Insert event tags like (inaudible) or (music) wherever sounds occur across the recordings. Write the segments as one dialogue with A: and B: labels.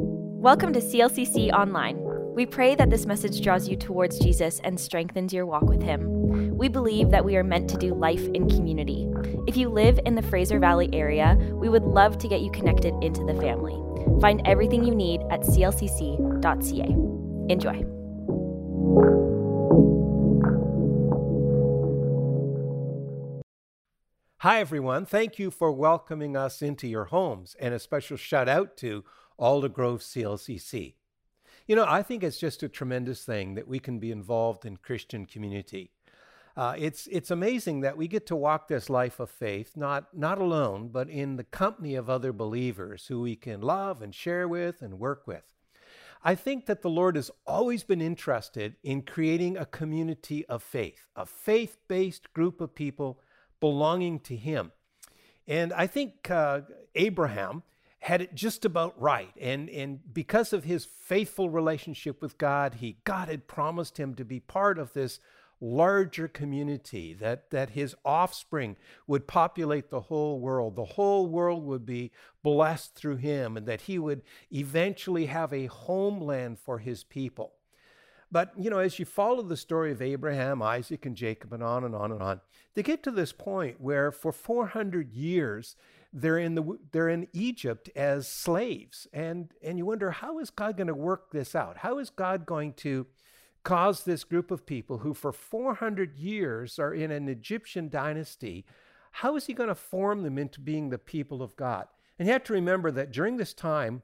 A: Welcome to CLCC Online. We pray that this message draws you towards Jesus and strengthens your walk with Him. We believe that we are meant to do life in community. If you live in the Fraser Valley area, we would love to get you connected into the family. Find everything you need at clcc.ca. Enjoy.
B: Hi, everyone. Thank you for welcoming us into your homes, and a special shout out to Aldergrove CLCC. You know, I think it's just a tremendous thing that we can be involved in Christian community. Uh, it's it's amazing that we get to walk this life of faith not not alone, but in the company of other believers who we can love and share with and work with. I think that the Lord has always been interested in creating a community of faith, a faith-based group of people belonging to Him. And I think uh, Abraham had it just about right. And, and because of his faithful relationship with God, he, God had promised him to be part of this larger community, that, that his offspring would populate the whole world. The whole world would be blessed through him, and that he would eventually have a homeland for his people. But, you know, as you follow the story of Abraham, Isaac, and Jacob, and on and on and on, they get to this point where for 400 years, they're in the they're in Egypt as slaves. And and you wonder how is God going to work this out? How is God going to cause this group of people who for 400 years are in an Egyptian dynasty how is he going to form them into being the people of God? And you have to remember that during this time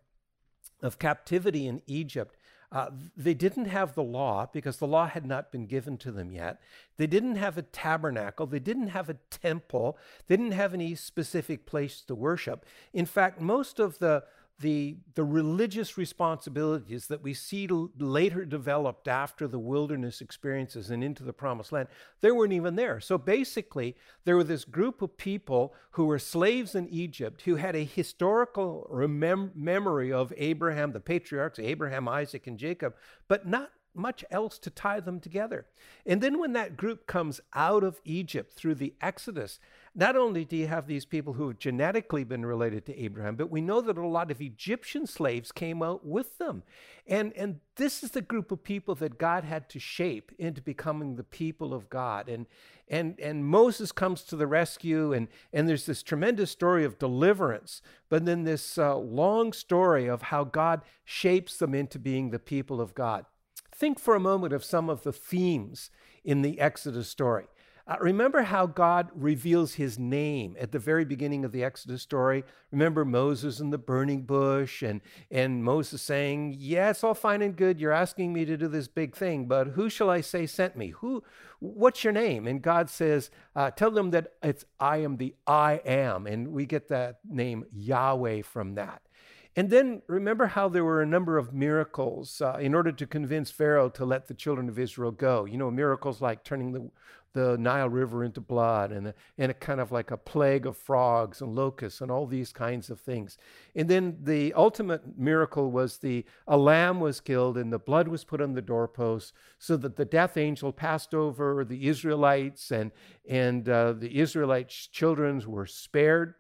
B: of captivity in Egypt uh, they didn't have the law because the law had not been given to them yet. They didn't have a tabernacle. They didn't have a temple. They didn't have any specific place to worship. In fact, most of the the, the religious responsibilities that we see later developed after the wilderness experiences and into the promised land, they weren't even there. So basically, there were this group of people who were slaves in Egypt who had a historical remem- memory of Abraham, the patriarchs, Abraham, Isaac, and Jacob, but not much else to tie them together. And then when that group comes out of Egypt through the Exodus, not only do you have these people who have genetically been related to Abraham, but we know that a lot of Egyptian slaves came out with them. And, and this is the group of people that God had to shape into becoming the people of God. And, and, and Moses comes to the rescue, and, and there's this tremendous story of deliverance, but then this uh, long story of how God shapes them into being the people of God. Think for a moment of some of the themes in the Exodus story. Uh, remember how God reveals his name at the very beginning of the Exodus story? Remember Moses in the burning bush and, and Moses saying, Yeah, it's all fine and good. You're asking me to do this big thing, but who shall I say sent me? Who, what's your name? And God says, uh, Tell them that it's I am the I am. And we get that name Yahweh from that. And then remember how there were a number of miracles uh, in order to convince Pharaoh to let the children of Israel go. You know, miracles like turning the, the Nile River into blood and a, and a kind of like a plague of frogs and locusts and all these kinds of things. And then the ultimate miracle was the a lamb was killed and the blood was put on the doorposts so that the death angel passed over the Israelites and, and uh, the Israelites' children were spared.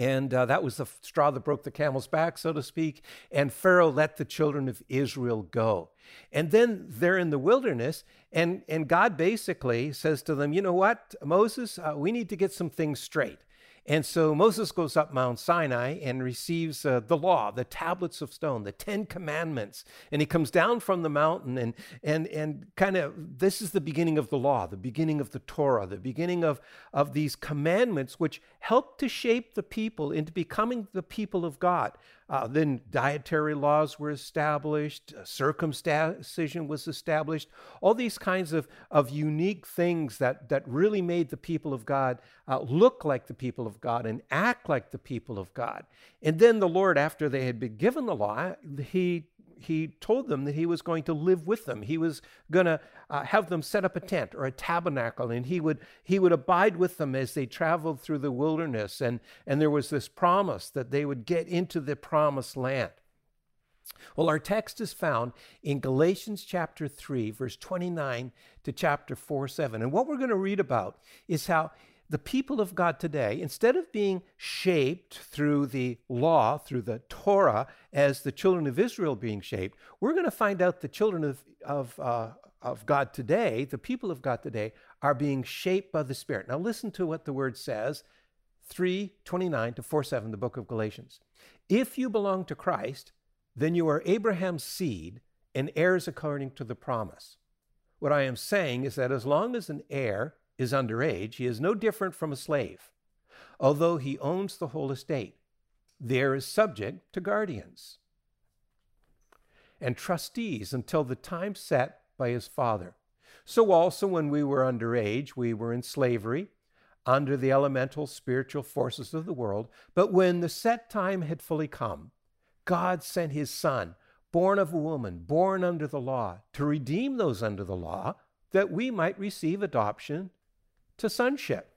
B: And uh, that was the straw that broke the camel's back, so to speak. And Pharaoh let the children of Israel go. And then they're in the wilderness, and, and God basically says to them, You know what, Moses, uh, we need to get some things straight. And so Moses goes up Mount Sinai and receives uh, the law, the tablets of stone, the Ten Commandments. And he comes down from the mountain and, and, and kind of, this is the beginning of the law, the beginning of the Torah, the beginning of, of these commandments, which help to shape the people into becoming the people of God. Uh, then dietary laws were established, uh, circumcision was established, all these kinds of, of unique things that, that really made the people of God uh, look like the people of God and act like the people of God. And then the Lord, after they had been given the law, he he told them that he was going to live with them. He was going to uh, have them set up a tent or a tabernacle, and he would he would abide with them as they traveled through the wilderness. And and there was this promise that they would get into the promised land. Well, our text is found in Galatians chapter 3, verse 29 to chapter 4, 7. And what we're going to read about is how the people of God today, instead of being shaped through the law, through the Torah, as the children of Israel being shaped, we're going to find out the children of, of, uh, of God today, the people of God today, are being shaped by the Spirit. Now, listen to what the word says 329 to 47, the book of Galatians. If you belong to Christ, then you are Abraham's seed and heirs according to the promise. What I am saying is that as long as an heir is underage, he is no different from a slave, although he owns the whole estate. There is subject to guardians and trustees until the time set by his father. So also, when we were underage, we were in slavery under the elemental spiritual forces of the world. But when the set time had fully come, God sent his Son, born of a woman, born under the law, to redeem those under the law, that we might receive adoption to sonship.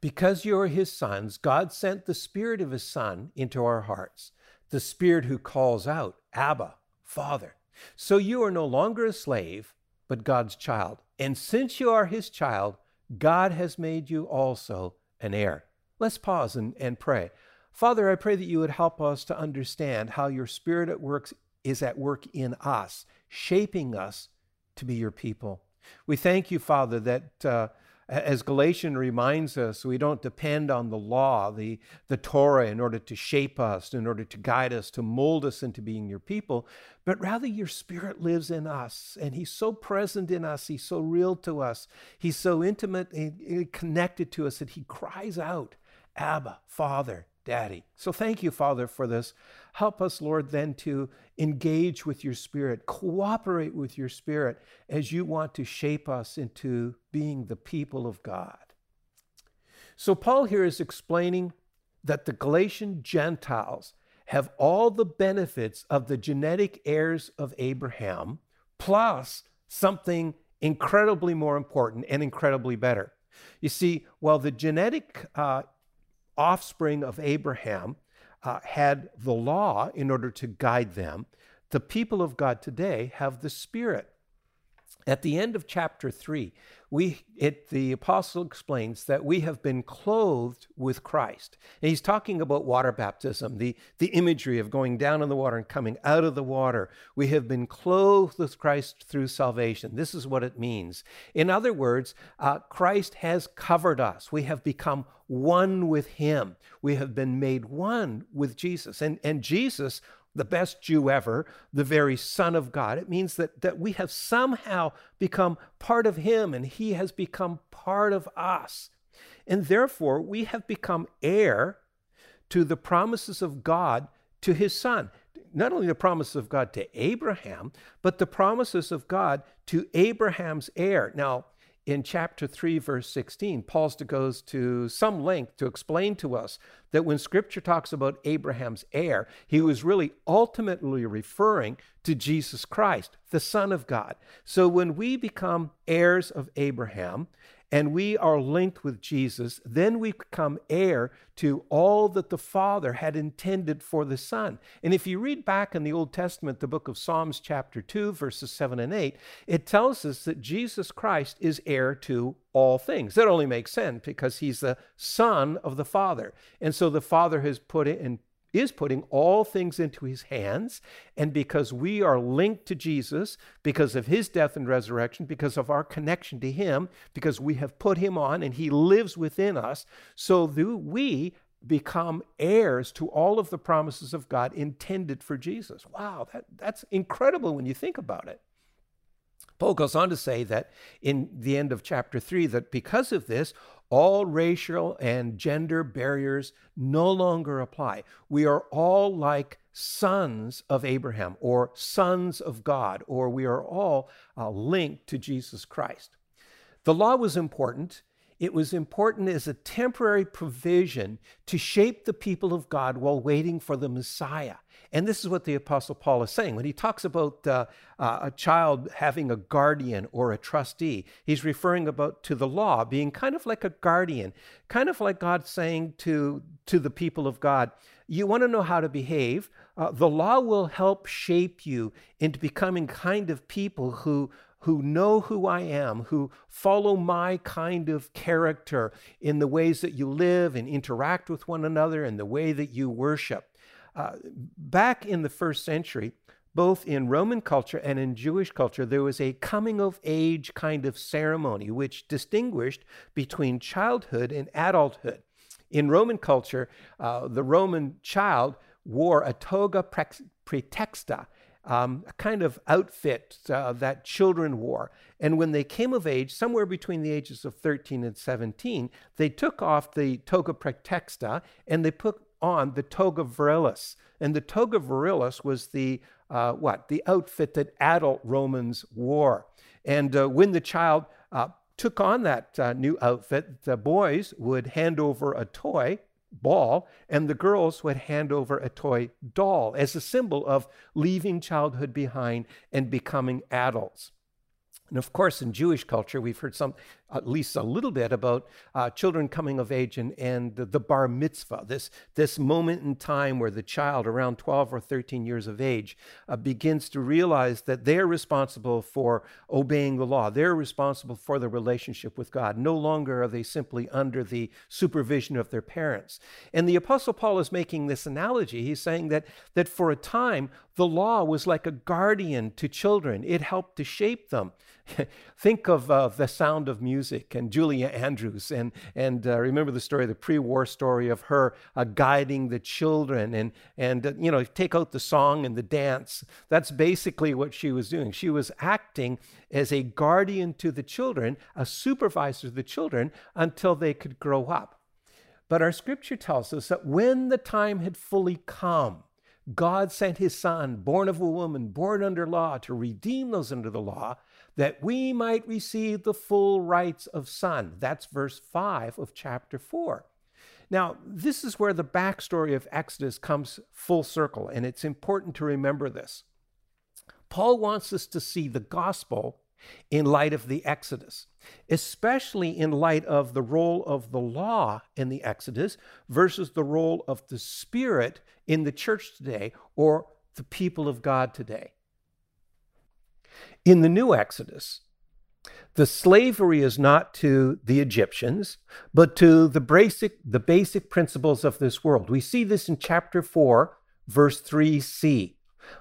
B: Because you are his sons, God sent the Spirit of his Son into our hearts, the Spirit who calls out, Abba, Father. So you are no longer a slave, but God's child. And since you are his child, God has made you also an heir. Let's pause and, and pray. Father, I pray that you would help us to understand how your Spirit at work is at work in us, shaping us to be your people. We thank you, Father, that uh, as Galatians reminds us, we don't depend on the law, the, the Torah, in order to shape us, in order to guide us, to mold us into being your people, but rather your Spirit lives in us. And He's so present in us, He's so real to us, He's so intimate and connected to us that He cries out, Abba, Father, Daddy. So thank you, Father, for this. Help us, Lord, then to engage with your Spirit, cooperate with your Spirit as you want to shape us into being the people of God. So Paul here is explaining that the Galatian Gentiles have all the benefits of the genetic heirs of Abraham, plus something incredibly more important and incredibly better. You see, while the genetic uh, offspring of Abraham uh, had the law in order to guide them. The people of God today have the Spirit. At the end of chapter 3, we, it, the apostle explains that we have been clothed with Christ. And he's talking about water baptism, the, the imagery of going down in the water and coming out of the water. We have been clothed with Christ through salvation. This is what it means. In other words, uh, Christ has covered us. We have become one with him. We have been made one with Jesus. And, and Jesus the best Jew ever, the very Son of God. It means that, that we have somehow become part of Him and He has become part of us. And therefore, we have become heir to the promises of God to His Son. Not only the promises of God to Abraham, but the promises of God to Abraham's heir. Now, in chapter 3, verse 16, Paul goes to some length to explain to us that when scripture talks about Abraham's heir, he was really ultimately referring to Jesus Christ, the Son of God. So when we become heirs of Abraham, and we are linked with Jesus, then we become heir to all that the Father had intended for the Son. And if you read back in the Old Testament, the book of Psalms, chapter 2, verses 7 and 8, it tells us that Jesus Christ is heir to all things. That only makes sense because he's the Son of the Father. And so the Father has put it in is putting all things into his hands. And because we are linked to Jesus, because of his death and resurrection, because of our connection to him, because we have put him on and he lives within us, so do we become heirs to all of the promises of God intended for Jesus. Wow, that, that's incredible when you think about it. Paul goes on to say that in the end of chapter 3 that because of this, all racial and gender barriers no longer apply. We are all like sons of Abraham or sons of God, or we are all uh, linked to Jesus Christ. The law was important. It was important as a temporary provision to shape the people of God while waiting for the Messiah. And this is what the Apostle Paul is saying. When he talks about uh, uh, a child having a guardian or a trustee, he's referring about to the law being kind of like a guardian, kind of like God saying to, to the people of God, you want to know how to behave, uh, the law will help shape you into becoming kind of people who who know who I am, who follow my kind of character in the ways that you live and interact with one another and the way that you worship. Uh, back in the first century, both in Roman culture and in Jewish culture, there was a coming of age kind of ceremony which distinguished between childhood and adulthood. In Roman culture, uh, the Roman child wore a toga praetexta, um, a kind of outfit uh, that children wore. And when they came of age, somewhere between the ages of 13 and 17, they took off the toga praetexta and they put on the toga virilis. And the toga virilis was the uh, what? The outfit that adult Romans wore. And uh, when the child uh, took on that uh, new outfit, the boys would hand over a toy ball, and the girls would hand over a toy doll as a symbol of leaving childhood behind and becoming adults. And of course, in Jewish culture, we've heard some, at least a little bit, about uh, children coming of age and, and the, bar mitzvah, this, this moment in time where the child, around 12 or 13 years of age, uh, begins to realize that they're responsible for obeying the law. They're responsible for the relationship with God. No longer are they simply under the supervision of their parents. And the Apostle Paul is making this analogy. He's saying that, that for a time, the law was like a guardian to children, it helped to shape them. (laughs) Think of uh, the sound of music and Julie Andrews, and, and uh, remember the story, the pre war story of her uh, guiding the children, and, and uh, you know, take out the song and the dance. That's basically what she was doing. She was acting as a guardian to the children, a supervisor to the children until they could grow up. But our scripture tells us that when the time had fully come, God sent his son, born of a woman, born under law, to redeem those under the law, that we might receive the full rights of son. That's verse 5 of chapter 4. Now, this is where the backstory of Exodus comes full circle, and it's important to remember this. Paul wants us to see the gospel in light of the Exodus, especially in light of the role of the law in the Exodus versus the role of the Spirit in the church today or the people of God today. In the new Exodus, the slavery is not to the Egyptians, but to the basic, the basic principles of this world. We see this in chapter 4, verse 3c.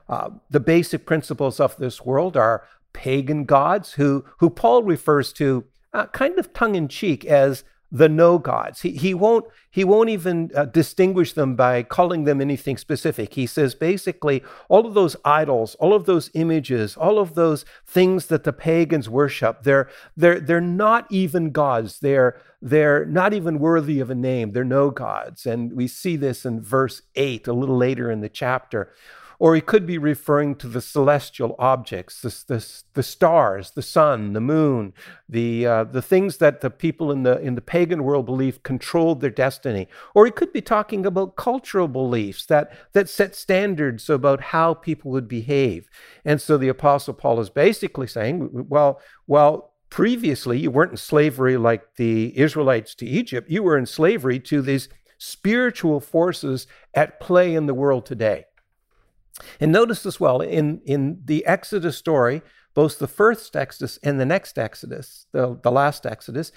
B: Uh, the basic principles of this world are pagan gods who, who Paul refers to uh, kind of tongue in cheek as the no gods. He, he, won't, he won't even uh, distinguish them by calling them anything specific. He says basically all of those idols, all of those images, all of those things that the pagans worship, they're, they're, they're not even gods. They're, they're not even worthy of a name. They're no gods. And we see this in verse 8, a little later in the chapter. Or he could be referring to the celestial objects, the, the, the stars, the sun, the moon, the, uh, the things that the people in the, in the pagan world believed controlled their destiny. Or he could be talking about cultural beliefs that, that set standards about how people would behave. And so the Apostle Paul is basically saying, well, well, previously you weren't in slavery like the Israelites to Egypt, you were in slavery to these spiritual forces at play in the world today. And notice as well in, in the Exodus story, both the first Exodus and the next Exodus, the, the last Exodus,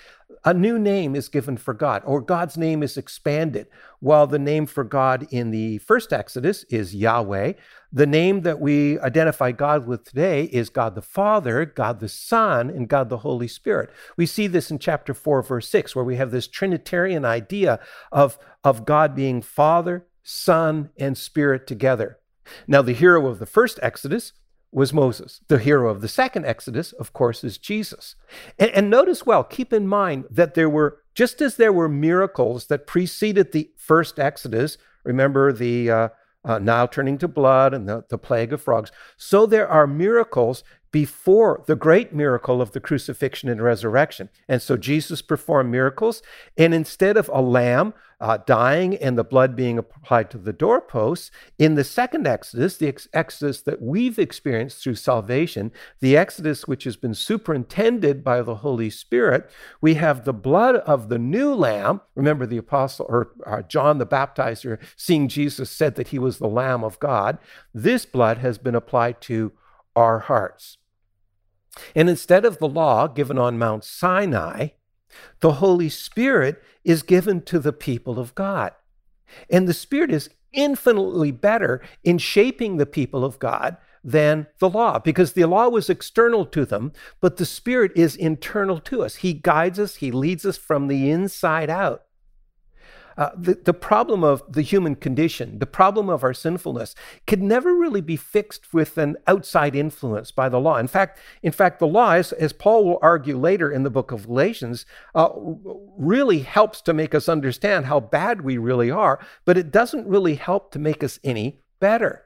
B: a new name is given for God, or God's name is expanded. While the name for God in the first Exodus is Yahweh, the name that we identify God with today is God the Father, God the Son, and God the Holy Spirit. We see this in chapter 4, verse 6, where we have this Trinitarian idea of, of God being Father, Son, and Spirit together. Now, the hero of the first Exodus was Moses. The hero of the second Exodus, of course, is Jesus. And, and, notice well, keep in mind that there were, just as there were miracles that preceded the first Exodus, remember the uh, uh, Nile turning to blood and the, the plague of frogs, so there are miracles before the great miracle of the crucifixion and resurrection. And so Jesus performed miracles, and instead of a lamb uh, dying and the blood being applied to the doorposts, in the second Exodus, the ex- Exodus that we've experienced through salvation, the Exodus which has been superintended by the Holy Spirit, we have the blood of the new lamb. Remember, the apostle or uh, John the baptizer, seeing Jesus, said that he was the Lamb of God. This blood has been applied to our hearts. And instead of the law given on Mount Sinai, the Holy Spirit is given to the people of God. And the Spirit is infinitely better in shaping the people of God than the law because the law was external to them, but the Spirit is internal to us. He guides us, He leads us from the inside out. Uh, the, the problem of the human condition, the problem of our sinfulness, could never really be fixed with an outside influence by the law. In fact, in fact, the law, as, as Paul will argue later in the book of Galatians, uh, really helps to make us understand how bad we really are, but it doesn't really help to make us any better.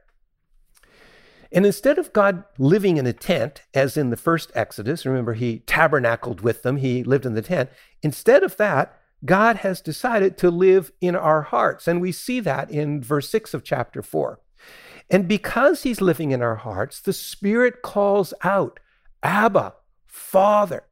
B: And instead of God living in a tent, as in the first Exodus, remember he tabernacled with them, he lived in the tent. Instead of that, God has decided to live in our hearts. And we see that in verse 6 of chapter 4. And because he's living in our hearts, the Spirit calls out, Abba, Father.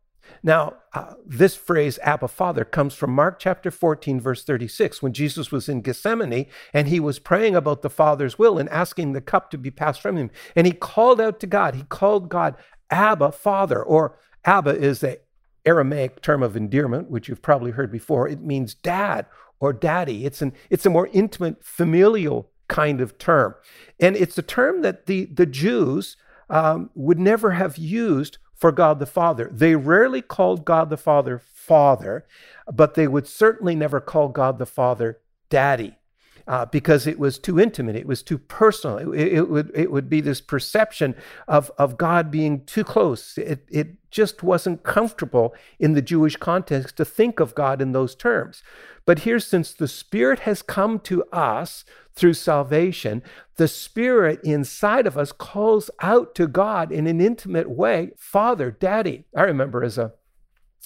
B: Now, uh, this phrase, Abba, Father, comes from Mark chapter 14, verse 36, when Jesus was in Gethsemane and he was praying about the Father's will and asking the cup to be passed from him. And he called out to God. He called God Abba, Father, or Abba is a Aramaic term of endearment, which you've probably heard before. It means dad or daddy. It's, an, it's a more intimate, familial kind of term. And it's a term that the, the Jews um, would never have used for God the Father. They rarely called God the Father Father, but they would certainly never call God the Father Daddy uh, because it was too intimate, it was too personal. It, it, would it would be this perception of of God being too close. It it just wasn't comfortable in the Jewish context to think of God in those terms. But here, since the Spirit has come to us through salvation, the Spirit inside of us calls out to God in an intimate way, Father, Daddy. I remember as a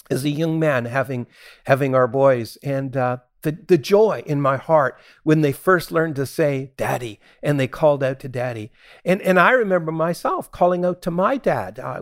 B: as a young man having having our boys and uh, the, the joy in my heart when they first learned to say daddy and they called out to daddy. And and i remember myself calling out to my dad uh,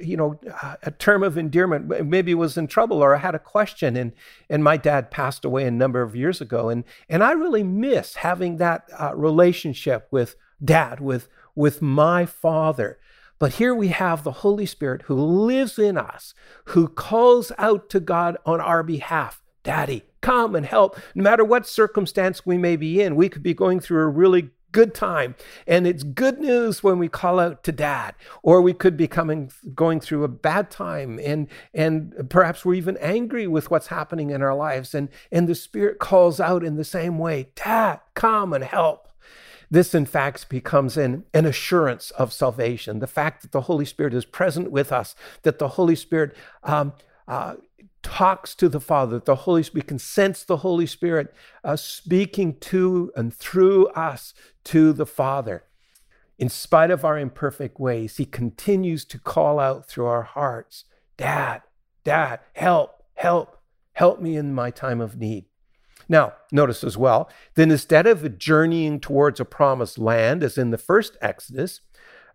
B: you know a term of endearment maybe was in trouble or i had a question and and my dad passed away a number of years ago. And and i really miss having that uh, relationship with dad with with my father. But here we have the Holy Spirit who lives in us, who calls out to God on our behalf Daddy, come and help. No matter what circumstance we may be in, we could be going through a really good time. And it's good news when we call out to dad, or we could be coming going through a bad time and and perhaps we're even angry with what's happening in our lives. And, and the spirit calls out in the same way, Dad, come and help. This, in fact, becomes an, an assurance of salvation. The fact that the Holy Spirit is present with us, that the Holy Spirit um, uh, talks to the Father, the Holy Spirit, we can sense the Holy Spirit uh, speaking to and through us to the Father. In spite of our imperfect ways, He continues to call out through our hearts, Dad, Dad, help, help, help me in my time of need. Now, notice as well, then instead of journeying towards a promised land, as in the first Exodus,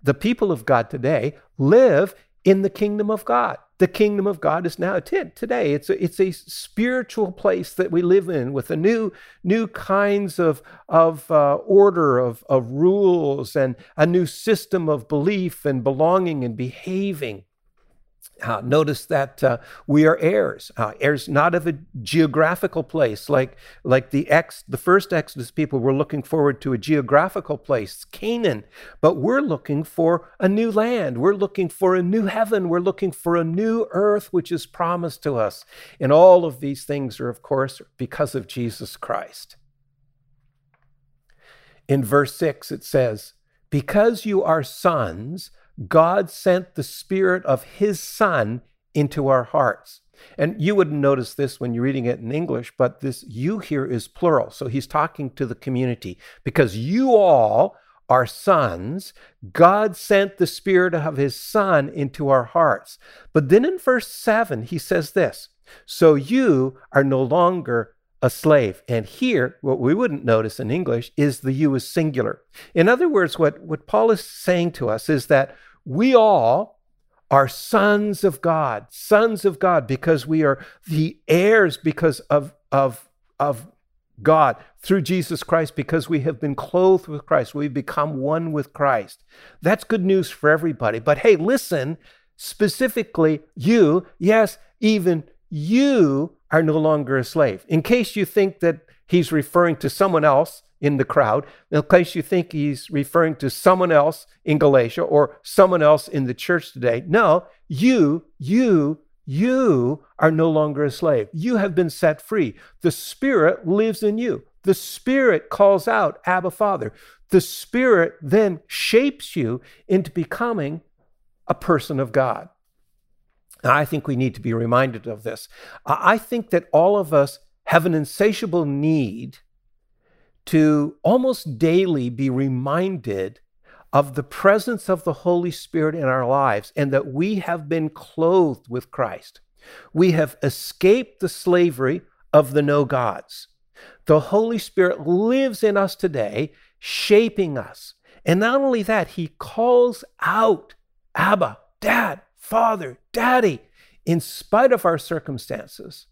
B: the people of God today live in the kingdom of God the kingdom of God is now today. It's a, it's a spiritual place that we live in with a new new kinds of of uh, order of of rules and a new system of belief and belonging and behaving. Uh, notice that uh, we are heirs, uh, heirs not of a geographical place like like the ex the first Exodus people were looking forward to a geographical place, Canaan, but we're looking for a new land. We're looking for a new heaven. We're looking for a new earth which is promised to us. And all of these things are, of course, because of Jesus Christ. In verse six, it says, "Because you are sons." God sent the Spirit of His Son into our hearts. And you wouldn't notice this when you're reading it in English, but this you here is plural. So he's talking to the community because you all are sons. God sent the Spirit of His Son into our hearts. But then in verse 7, he says this So you are no longer a slave. And here, what we wouldn't notice in English is the you is singular. In other words, what, what Paul is saying to us is that we all are sons of God, sons of God, because we are the heirs because of, of, of God through Jesus Christ, because we have been clothed with Christ. We've become one with Christ. That's good news for everybody. But hey, listen, specifically you, yes, even you are no longer a slave. In case you think that he's referring to someone else in the crowd, in case you think he's referring to someone else in Galatia or someone else in the church today, no, you, you, you are no longer a slave. You have been set free. The Spirit lives in you. The Spirit calls out, Abba, Father. The Spirit then shapes you into becoming a person of God. Now, I think we need to be reminded of this. I think that all of us have an insatiable need to almost daily be reminded of the presence of the Holy Spirit in our lives and that we have been clothed with Christ. We have escaped the slavery of the no gods. The Holy Spirit lives in us today, shaping us. And not only that, He calls out Abba, Dad, Father, Daddy, in spite of our circumstances.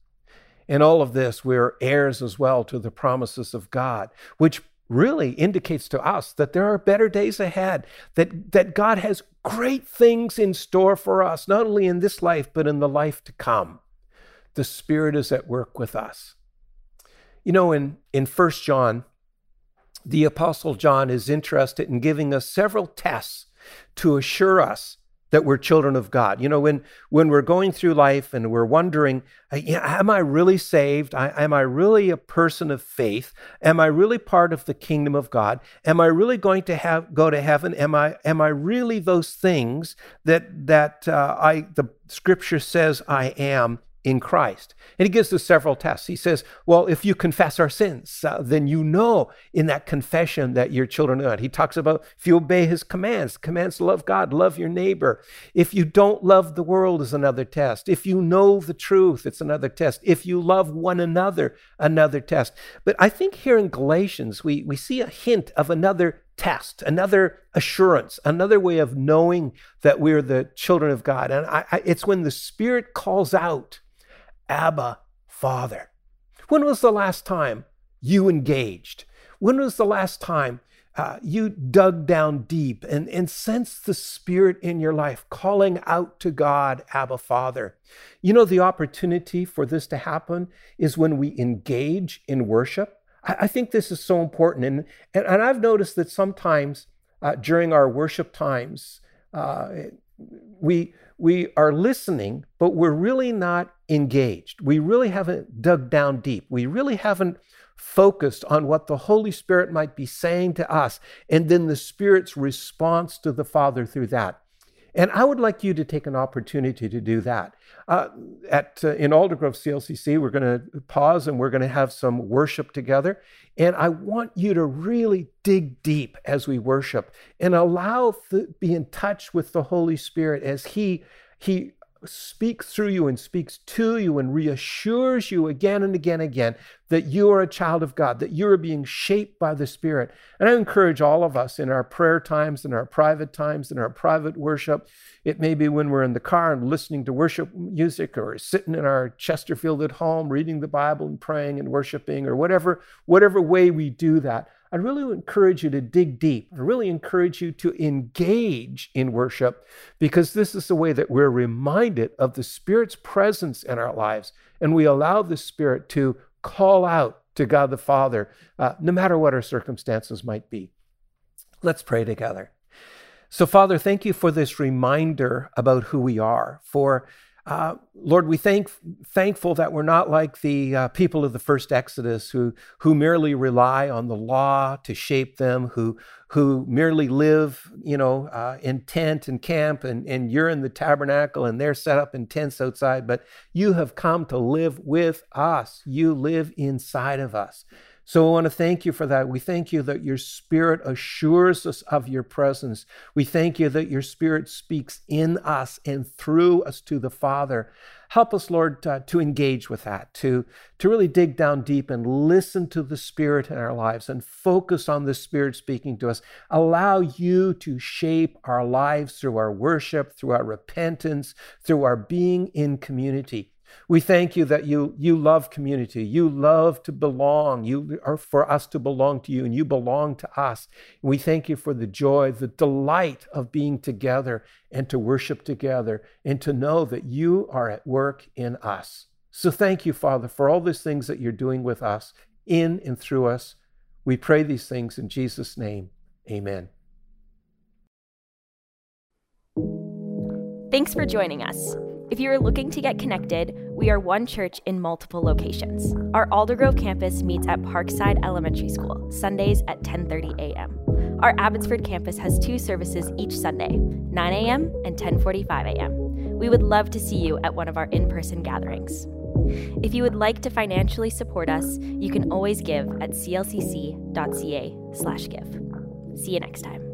B: In all of this, we're heirs as well to the promises of God, which really indicates to us that there are better days ahead, that, that God has great things in store for us, not only in this life, but in the life to come. The Spirit is at work with us. You know, in, in 1 John, the Apostle John is interested in giving us several tests to assure us that we're children of God. You know, when when we're going through life and we're wondering, am I really saved? am I really a person of faith? Am I really part of the kingdom of God? Am I really going to have go to heaven? Am I am I really those things that that uh, I the Scripture says I am? In Christ. And he gives us several tests. He says, well, if you confess our sins, uh, then you know in that confession that you're children of God. He talks about if you obey his commands, commands to love God, love your neighbor. If you don't love the world is another test. If you know the truth, it's another test. If you love one another, another test. But I think here in Galatians, we, we see a hint of another test, another assurance, another way of knowing that we're the children of God. And I, I, it's when the Spirit calls out, Abba, Father. When was the last time you engaged? When was the last time uh, you dug down deep and, and sensed the Spirit in your life calling out to God, Abba, Father? You know, the opportunity for this to happen is when we engage in worship. I, I think this is so important. And, and, and I've noticed that sometimes uh, during our worship times, uh, we, we are listening, but we're really not engaged. We really haven't dug down deep. We really haven't focused on what the Holy Spirit might be saying to us, and then the Spirit's response to the Father through that. And I would like you to take an opportunity to do that. Uh, at uh, in Aldergrove CLCC, we're going to pause and we're going to have some worship together. And I want you to really dig deep as we worship and allow the, be in touch with the Holy Spirit as He He speaks through you and speaks to you and reassures you again and again and again that you are a child of God, that you are being shaped by the Spirit. And I encourage all of us in our prayer times, in our private times, in our private worship. It may be when we're in the car and listening to worship music or sitting in our Chesterfield at home reading the Bible and praying and worshiping or whatever whatever way we do that. I really encourage you to dig deep. I really encourage you to engage in worship because this is the way that we're reminded of the Spirit's presence in our lives. And we allow the Spirit to call out to God the Father, uh, no matter what our circumstances might be. Let's pray together. So, Father, thank you for this reminder about who we are, for uh, Lord, we thank thankful that we're not like the uh, people of the first Exodus who who merely rely on the law to shape them, who who merely live, you know, uh, in tent and camp, and and you're in the tabernacle and they're set up in tents outside. But you have come to live with us. You live inside of us. So I want to thank you for that. We thank you that your spirit assures us of your presence. We thank you that your spirit speaks in us and through us to the Father. Help us, Lord, to engage with that, to, to really dig down deep and listen to the Spirit in our lives and focus on the Spirit speaking to us. Allow you to shape our lives through our worship, through our repentance, through our being in community. We thank you that you, you love community. You love to belong. You are for us to belong to you, and you belong to us. We thank you for the joy, the delight of being together and to worship together and to know that you are at work in us. So thank you, Father, for all these things that you're doing with us, in and through us. We pray these things in Jesus' name. Amen.
A: Thanks for joining us. If you are looking to get connected, we are one church in multiple locations. Our Aldergrove campus meets at Parkside Elementary School, Sundays at 10:30 a.m. Our Abbotsford campus has two services each Sunday, 9 a.m. and 10:45 a.m. We would love to see you at one of our in-person gatherings. If you would like to financially support us, you can always give at clcc.ca/give. See you next time.